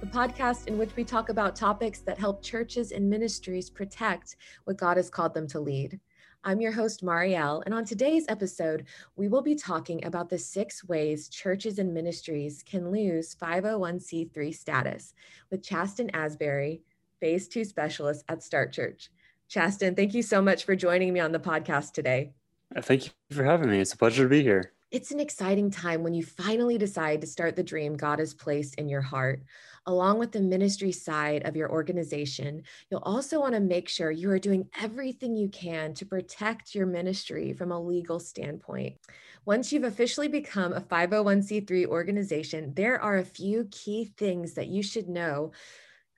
the podcast in which we talk about topics that help churches and ministries protect what God has called them to lead. I'm your host, Marielle, and on today's episode, we will be talking about the six ways churches and ministries can lose 501c3 status with Chasten Asbury, Phase 2 Specialist at Start Church. Chasten, thank you so much for joining me on the podcast today. Thank you for having me. It's a pleasure to be here. It's an exciting time when you finally decide to start the dream God has placed in your heart. Along with the ministry side of your organization, you'll also want to make sure you are doing everything you can to protect your ministry from a legal standpoint. Once you've officially become a 501c3 organization, there are a few key things that you should know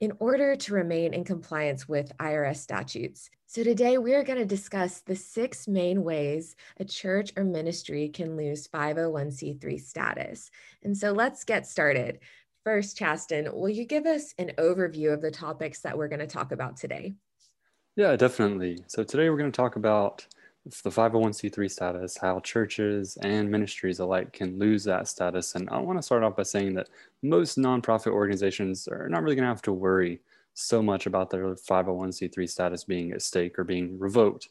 in order to remain in compliance with IRS statutes. So, today we're going to discuss the six main ways a church or ministry can lose 501c3 status. And so, let's get started. First, Chasten, will you give us an overview of the topics that we're going to talk about today? Yeah, definitely. So, today we're going to talk about the 501c3 status, how churches and ministries alike can lose that status. And I want to start off by saying that most nonprofit organizations are not really going to have to worry so much about their 501c3 status being at stake or being revoked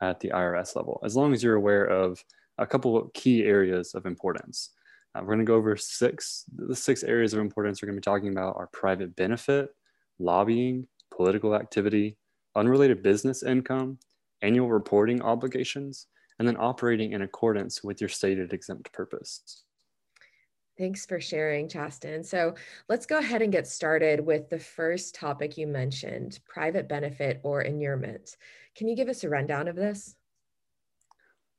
at the IRS level, as long as you're aware of a couple of key areas of importance. Uh, we're going to go over six. The six areas of importance we're going to be talking about are private benefit, lobbying, political activity, unrelated business income, annual reporting obligations, and then operating in accordance with your stated exempt purpose. Thanks for sharing, Chasten. So let's go ahead and get started with the first topic you mentioned private benefit or inurement. Can you give us a rundown of this?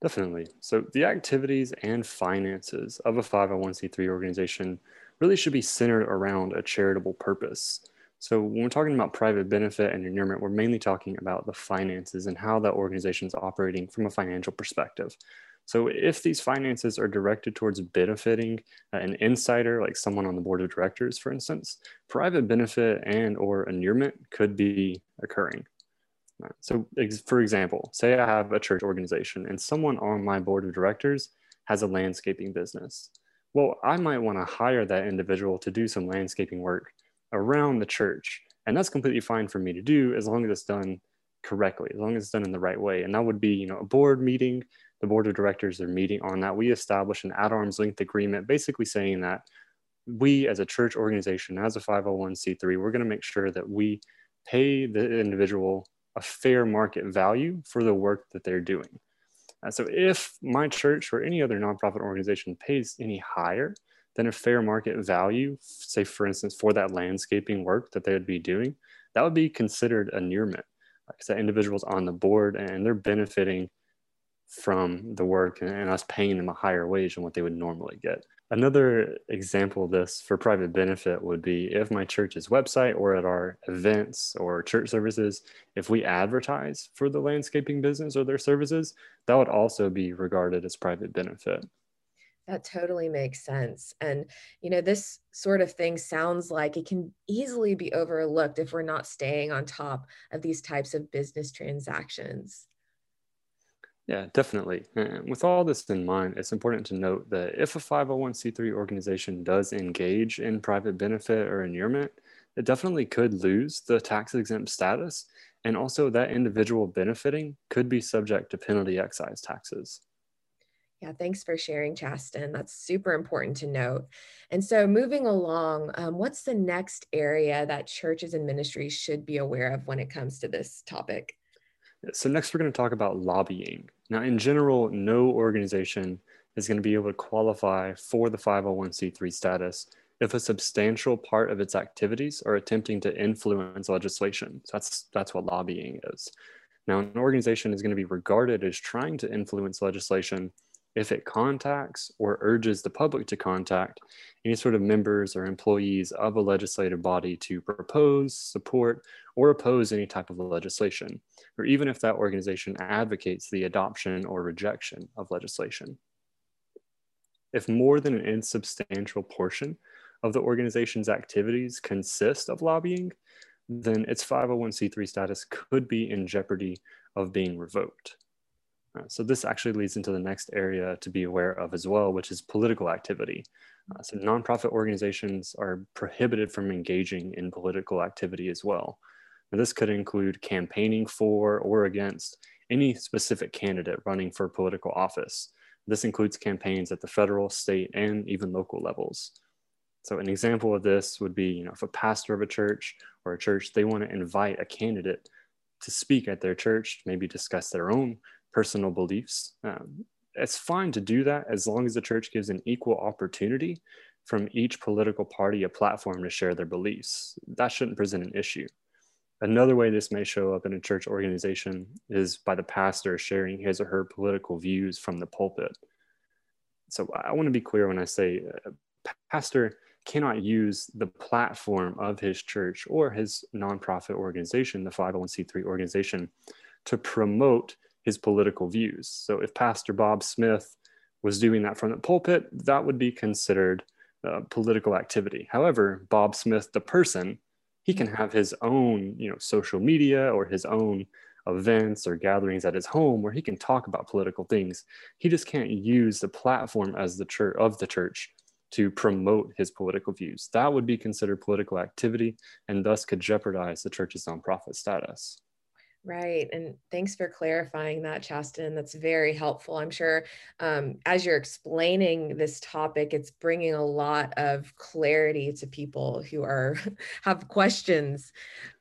Definitely. So, the activities and finances of a 501c3 organization really should be centered around a charitable purpose. So when we're talking about private benefit and inurement, we're mainly talking about the finances and how that organization is operating from a financial perspective. So if these finances are directed towards benefiting uh, an insider, like someone on the board of directors, for instance, private benefit and or inurement could be occurring. Uh, so for example, say I have a church organization and someone on my board of directors has a landscaping business. Well, I might want to hire that individual to do some landscaping work around the church. And that's completely fine for me to do as long as it's done correctly, as long as it's done in the right way. And that would be, you know, a board meeting, the board of directors are meeting on that. We establish an at arm's length agreement, basically saying that we as a church organization, as a 501c3, we're going to make sure that we pay the individual a fair market value for the work that they're doing. Uh, so if my church or any other nonprofit organization pays any higher a fair market value, say for instance, for that landscaping work that they would be doing, that would be considered a inurement. Because that individual's on the board and they're benefiting from the work and, and us paying them a higher wage than what they would normally get. Another example of this for private benefit would be if my church's website or at our events or church services, if we advertise for the landscaping business or their services, that would also be regarded as private benefit. That totally makes sense. And, you know, this sort of thing sounds like it can easily be overlooked if we're not staying on top of these types of business transactions. Yeah, definitely. And with all this in mind, it's important to note that if a 501c3 organization does engage in private benefit or inurement, it definitely could lose the tax exempt status. And also, that individual benefiting could be subject to penalty excise taxes. Yeah, thanks for sharing, Chasten. That's super important to note. And so, moving along, um, what's the next area that churches and ministries should be aware of when it comes to this topic? So, next, we're going to talk about lobbying. Now, in general, no organization is going to be able to qualify for the 501c3 status if a substantial part of its activities are attempting to influence legislation. So that's that's what lobbying is. Now, an organization is going to be regarded as trying to influence legislation if it contacts or urges the public to contact any sort of members or employees of a legislative body to propose, support, or oppose any type of legislation, or even if that organization advocates the adoption or rejection of legislation. If more than an insubstantial portion of the organization's activities consist of lobbying, then its 501c3 status could be in jeopardy of being revoked. Uh, so this actually leads into the next area to be aware of as well, which is political activity. Uh, so nonprofit organizations are prohibited from engaging in political activity as well. Now, this could include campaigning for or against any specific candidate running for political office. This includes campaigns at the federal, state, and even local levels. So an example of this would be, you know, if a pastor of a church or a church, they want to invite a candidate to speak at their church, maybe discuss their own personal beliefs. Um, it's fine to do that as long as the church gives an equal opportunity from each political party a platform to share their beliefs. That shouldn't present an issue. Another way this may show up in a church organization is by the pastor sharing his or her political views from the pulpit. So I want to be clear when I say uh, pastor cannot use the platform of his church or his nonprofit organization, the 501c3 organization, to promote his political views. So if Pastor Bob Smith was doing that from the pulpit, that would be considered uh, political activity. However, Bob Smith, the person, he can have his own, you know, social media or his own events or gatherings at his home where he can talk about political things. He just can't use the platform as the church of the church to promote his political views. That would be considered political activity and thus could jeopardize the church's nonprofit status. Right. And thanks for clarifying that, Chasten. That's very helpful. I'm sure um, as you're explaining this topic, it's bringing a lot of clarity to people who are have questions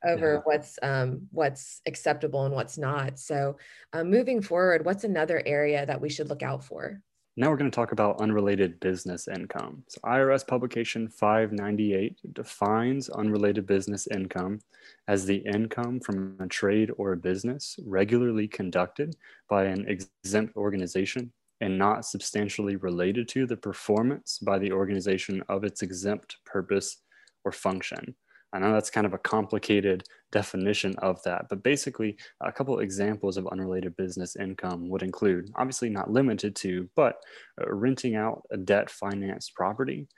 over yeah. what's um, what's acceptable and what's not. So uh, moving forward, what's another area that we should look out for? Now we're going to talk about unrelated business income. So IRS publication 598 defines unrelated business income as the income from a trade or a business regularly conducted by an exempt organization and not substantially related to the performance by the organization of its exempt purpose or function. I know that's kind of a complicated definition of that, but basically, a couple examples of unrelated business income would include, obviously not limited to, but uh, renting out a debt financed property,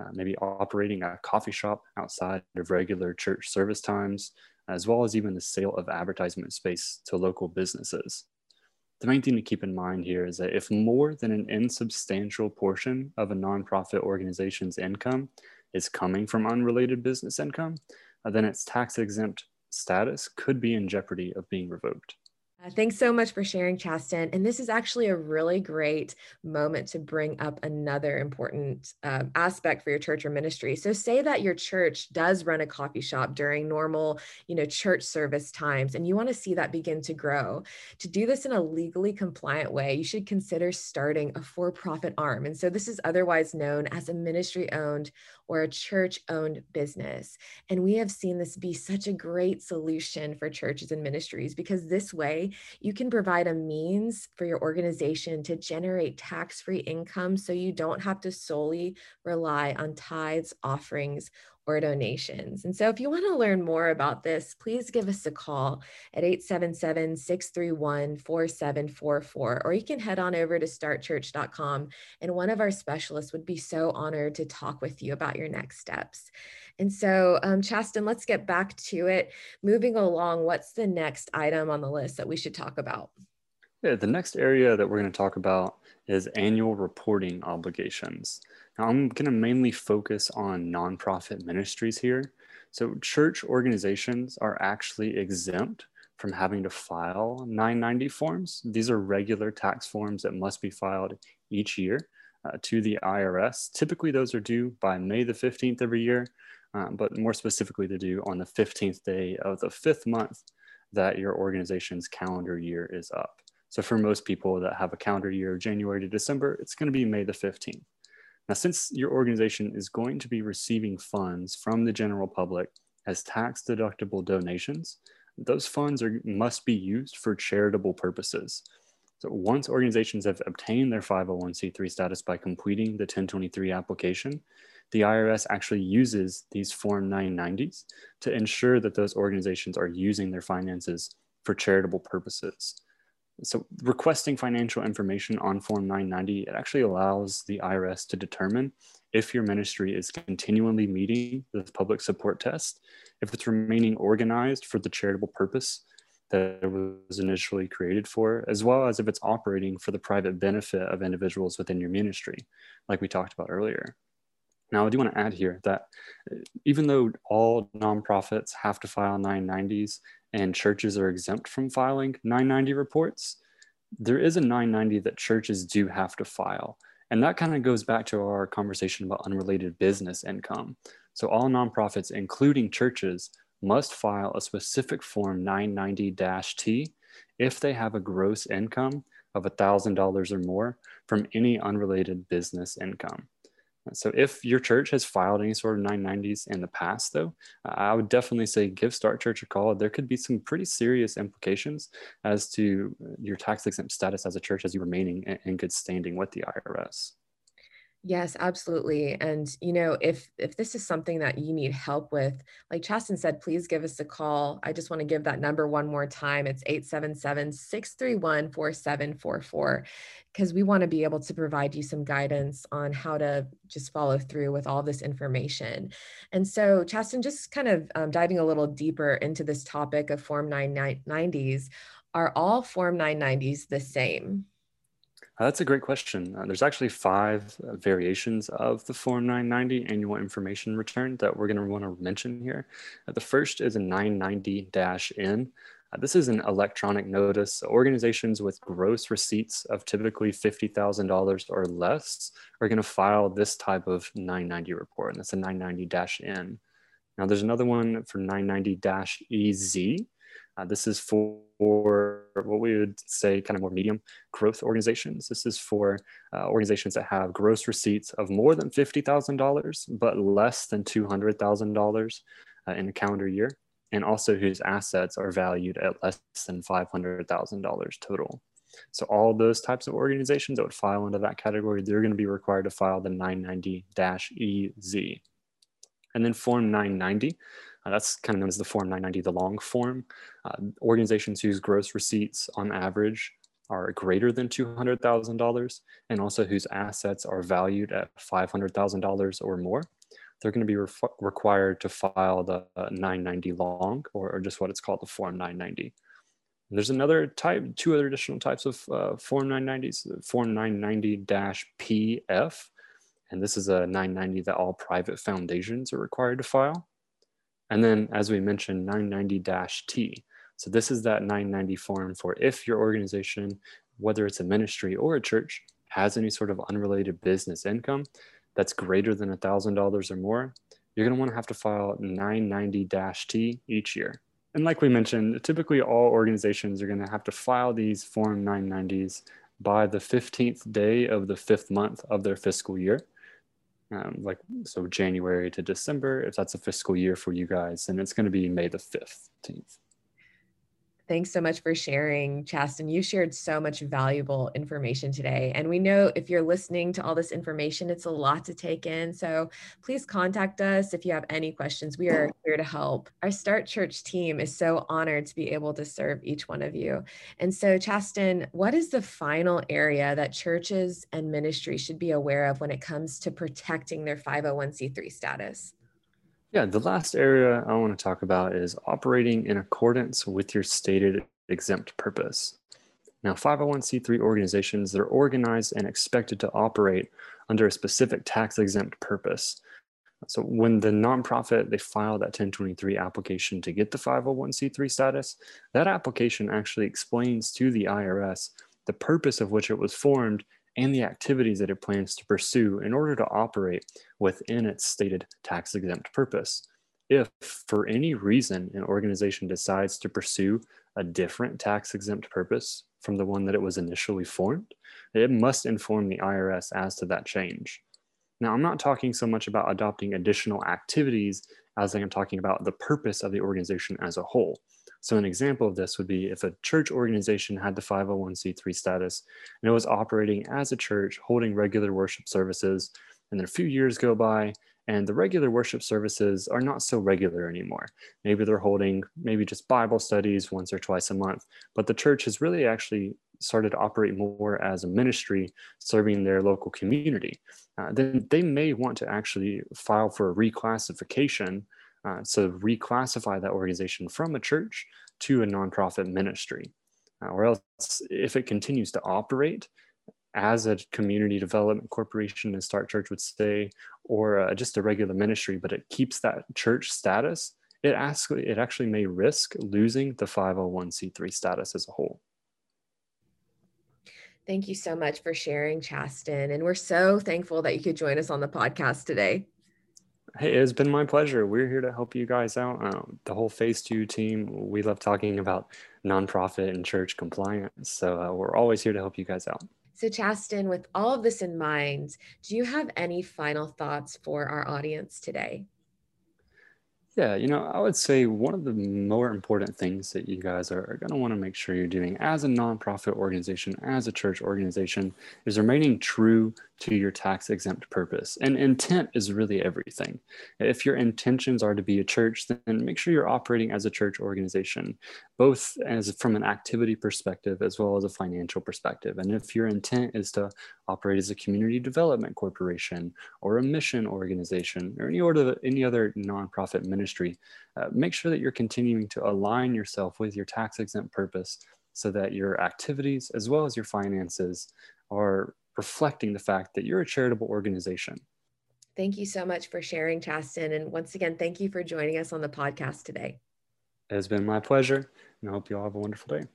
uh, maybe operating a coffee shop outside of regular church service times, as well as even the sale of advertisement space to local businesses. The main thing to keep in mind here is that if more than an insubstantial portion of a nonprofit organization's income is coming from unrelated business income, uh, then its tax exempt status could be in jeopardy of being revoked. Uh, thanks so much for sharing, Chasten. And this is actually a really great moment to bring up another important uh, aspect for your church or ministry. So, say that your church does run a coffee shop during normal, you know, church service times, and you want to see that begin to grow. To do this in a legally compliant way, you should consider starting a for-profit arm. And so, this is otherwise known as a ministry-owned or a church owned business. And we have seen this be such a great solution for churches and ministries because this way you can provide a means for your organization to generate tax free income so you don't have to solely rely on tithes, offerings, or donations. And so if you want to learn more about this, please give us a call at 877 631 4744, or you can head on over to startchurch.com, and one of our specialists would be so honored to talk with you about your next steps. And so, um, Chasten, let's get back to it. Moving along, what's the next item on the list that we should talk about? Yeah, the next area that we're going to talk about is annual reporting obligations. Now, I'm going to mainly focus on nonprofit ministries here. So, church organizations are actually exempt from having to file 990 forms. These are regular tax forms that must be filed each year uh, to the IRS. Typically, those are due by May the 15th every year, uh, but more specifically, to due on the 15th day of the fifth month that your organization's calendar year is up. So, for most people that have a calendar year, January to December, it's going to be May the 15th. Now, since your organization is going to be receiving funds from the general public as tax deductible donations, those funds are, must be used for charitable purposes. So once organizations have obtained their 501c3 status by completing the 1023 application, the IRS actually uses these Form 990s to ensure that those organizations are using their finances for charitable purposes. So requesting financial information on Form 990, it actually allows the IRS to determine if your ministry is continually meeting the public support test, if it's remaining organized for the charitable purpose that it was initially created for, as well as if it's operating for the private benefit of individuals within your ministry, like we talked about earlier. Now, I do want to add here that uh, even though all nonprofits have to file 990s and churches are exempt from filing 990 reports, there is a 990 that churches do have to file. And that kind of goes back to our conversation about unrelated business income. So, all nonprofits, including churches, must file a specific Form 990 T if they have a gross income of $1,000 or more from any unrelated business income. So if your church has filed any sort of 990s in the past, though, I would definitely say give Start Church a call. There could be some pretty serious implications as to your tax exempt status as a church as you remaining in good standing with the IRS. Yes, absolutely. And you know, if if this is something that you need help with, like Chasten said, please give us a call. I just want to give that number one more time. It's 877-631-4744 because we want to be able to provide you some guidance on how to just follow through with all this information. And so, Chasten, just kind of um, diving a little deeper into this topic of Form 990s, are all Form 990s the same? Uh, that's a great question. Uh, there's actually five uh, variations of the Form 990 annual information return that we're going to want to mention here. Uh, the first is a 990-N. Uh, this is an electronic notice. Organizations with gross receipts of typically $50,000 or less are going to file this type of 990 report, and that's a 990-N. Now there's another one for 990-EZ. Uh, this is for, what we would say kind of more medium growth organizations. This is for uh, organizations that have gross receipts of more than $50,000, but less than $200,000 uh, in a calendar year, and also whose assets are valued at less than $500,000 total. So all those types of organizations that would file into that category, they're going to be required to file the 990-EZ. And then Form 990, uh, that's kind of known as the Form 990, the long form. Uh, organizations whose gross receipts on average are greater than $200,000 and also whose assets are valued at $500,000 or more, they're going to be re required to file the uh, 990 long or, or, just what it's called the Form 990. And there's another type, two other additional types of uh, Form 990s, Form 990-PF, and this is a 990 that all private foundations are required to file. And then, as we mentioned, 990-T. So this is that 990 form for if your organization, whether it's a ministry or a church, has any sort of unrelated business income that's greater than $1,000 or more, you're going to want to have to file 990-T each year. And like we mentioned, typically all organizations are going to have to file these Form 990s by the 15th day of the fifth month of their fiscal year um, like so January to December. If that's a fiscal year for you guys, then it's going to be May the 15th. Thanks so much for sharing, Chasten. You shared so much valuable information today. And we know if you're listening to all this information, it's a lot to take in. So please contact us if you have any questions. We are here to help. Our Start Church team is so honored to be able to serve each one of you. And so, Chasten, what is the final area that churches and ministries should be aware of when it comes to protecting their 501c3 status? Yeah, the last area I want to talk about is operating in accordance with your stated exempt purpose. Now, 501c3 organizations, they're organized and expected to operate under a specific tax exempt purpose. So when the nonprofit, they file that 1023 application to get the 501c3 status, that application actually explains to the IRS the purpose of which it was formed and the activities that it plans to pursue in order to operate within its stated tax exempt purpose. If for any reason an organization decides to pursue a different tax exempt purpose from the one that it was initially formed, it must inform the IRS as to that change. Now, I'm not talking so much about adopting additional activities as I am talking about the purpose of the organization as a whole. So, an example of this would be if a church organization had the 501c3 status and it was operating as a church, holding regular worship services, and then a few years go by and the regular worship services are not so regular anymore. Maybe they're holding maybe just Bible studies once or twice a month, but the church has really actually started to operate more as a ministry serving their local community. Uh, then they may want to actually file for a reclassification. Uh, so reclassify that organization from a church to a nonprofit ministry. Uh, or else, if it continues to operate as a community development corporation, as Start Church would say, or uh, just a regular ministry, but it keeps that church status, it actually, it actually may risk losing the 501c3 status as a whole. Thank you so much for sharing, Chasten. And we're so thankful that you could join us on the podcast today. Hey, it's been my pleasure. We're here to help you guys out. Um, the whole Phase 2 team, we love talking about nonprofit and church compliance. So uh, we're always here to help you guys out. So, Chasten, with all of this in mind, do you have any final thoughts for our audience today? Yeah, you know, I would say one of the more important things that you guys are, are going to want to make sure you're doing as a nonprofit organization, as a church organization, is remaining true to your tax exempt purpose. And intent is really everything. If your intentions are to be a church, then make sure you're operating as a church organization, both as from an activity perspective as well as a financial perspective. And if your intent is to operate as a community development corporation or a mission organization or any order any other nonprofit ministry, uh, make sure that you're continuing to align yourself with your tax exempt purpose so that your activities as well as your finances are reflecting the fact that you're a charitable organization. Thank you so much for sharing, Chasten. And once again, thank you for joining us on the podcast today. It has been my pleasure, and I hope you all have a wonderful day.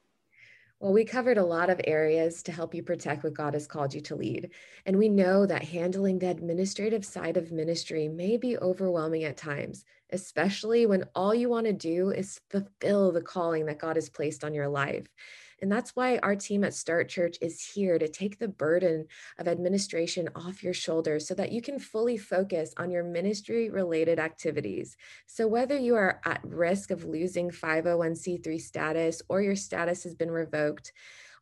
Well, we covered a lot of areas to help you protect what God has called you to lead. And we know that handling the administrative side of ministry may be overwhelming at times, especially when all you want to do is fulfill the calling that God has placed on your life. And that's why our team at Start Church is here to take the burden of administration off your shoulders so that you can fully focus on your ministry related activities. So, whether you are at risk of losing 501c3 status or your status has been revoked,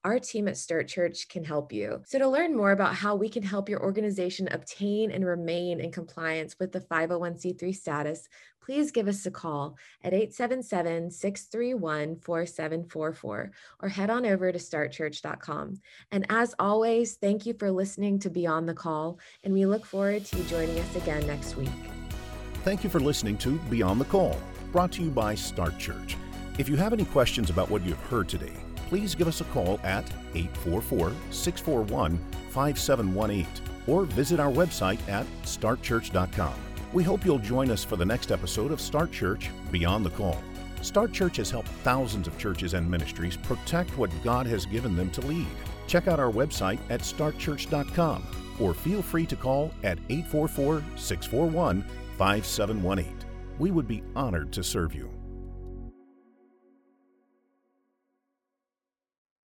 our team at Start Church can help you. So, to learn more about how we can help your organization obtain and remain in compliance with the 501c3 status, please give us a call at 877 631 4744 or head on over to startchurch.com. And as always, thank you for listening to Beyond the Call, and we look forward to you joining us again next week. Thank you for listening to Beyond the Call, brought to you by Start Church. If you have any questions about what you've heard today, please give us a call at 844 641 5718 or visit our website at startchurch.com. We hope you'll join us for the next episode of Start Church Beyond the Call. Start Church has helped thousands of churches and ministries protect what God has given them to lead. Check out our website at startchurch.com or feel free to call at 844 641 5718. We would be honored to serve you.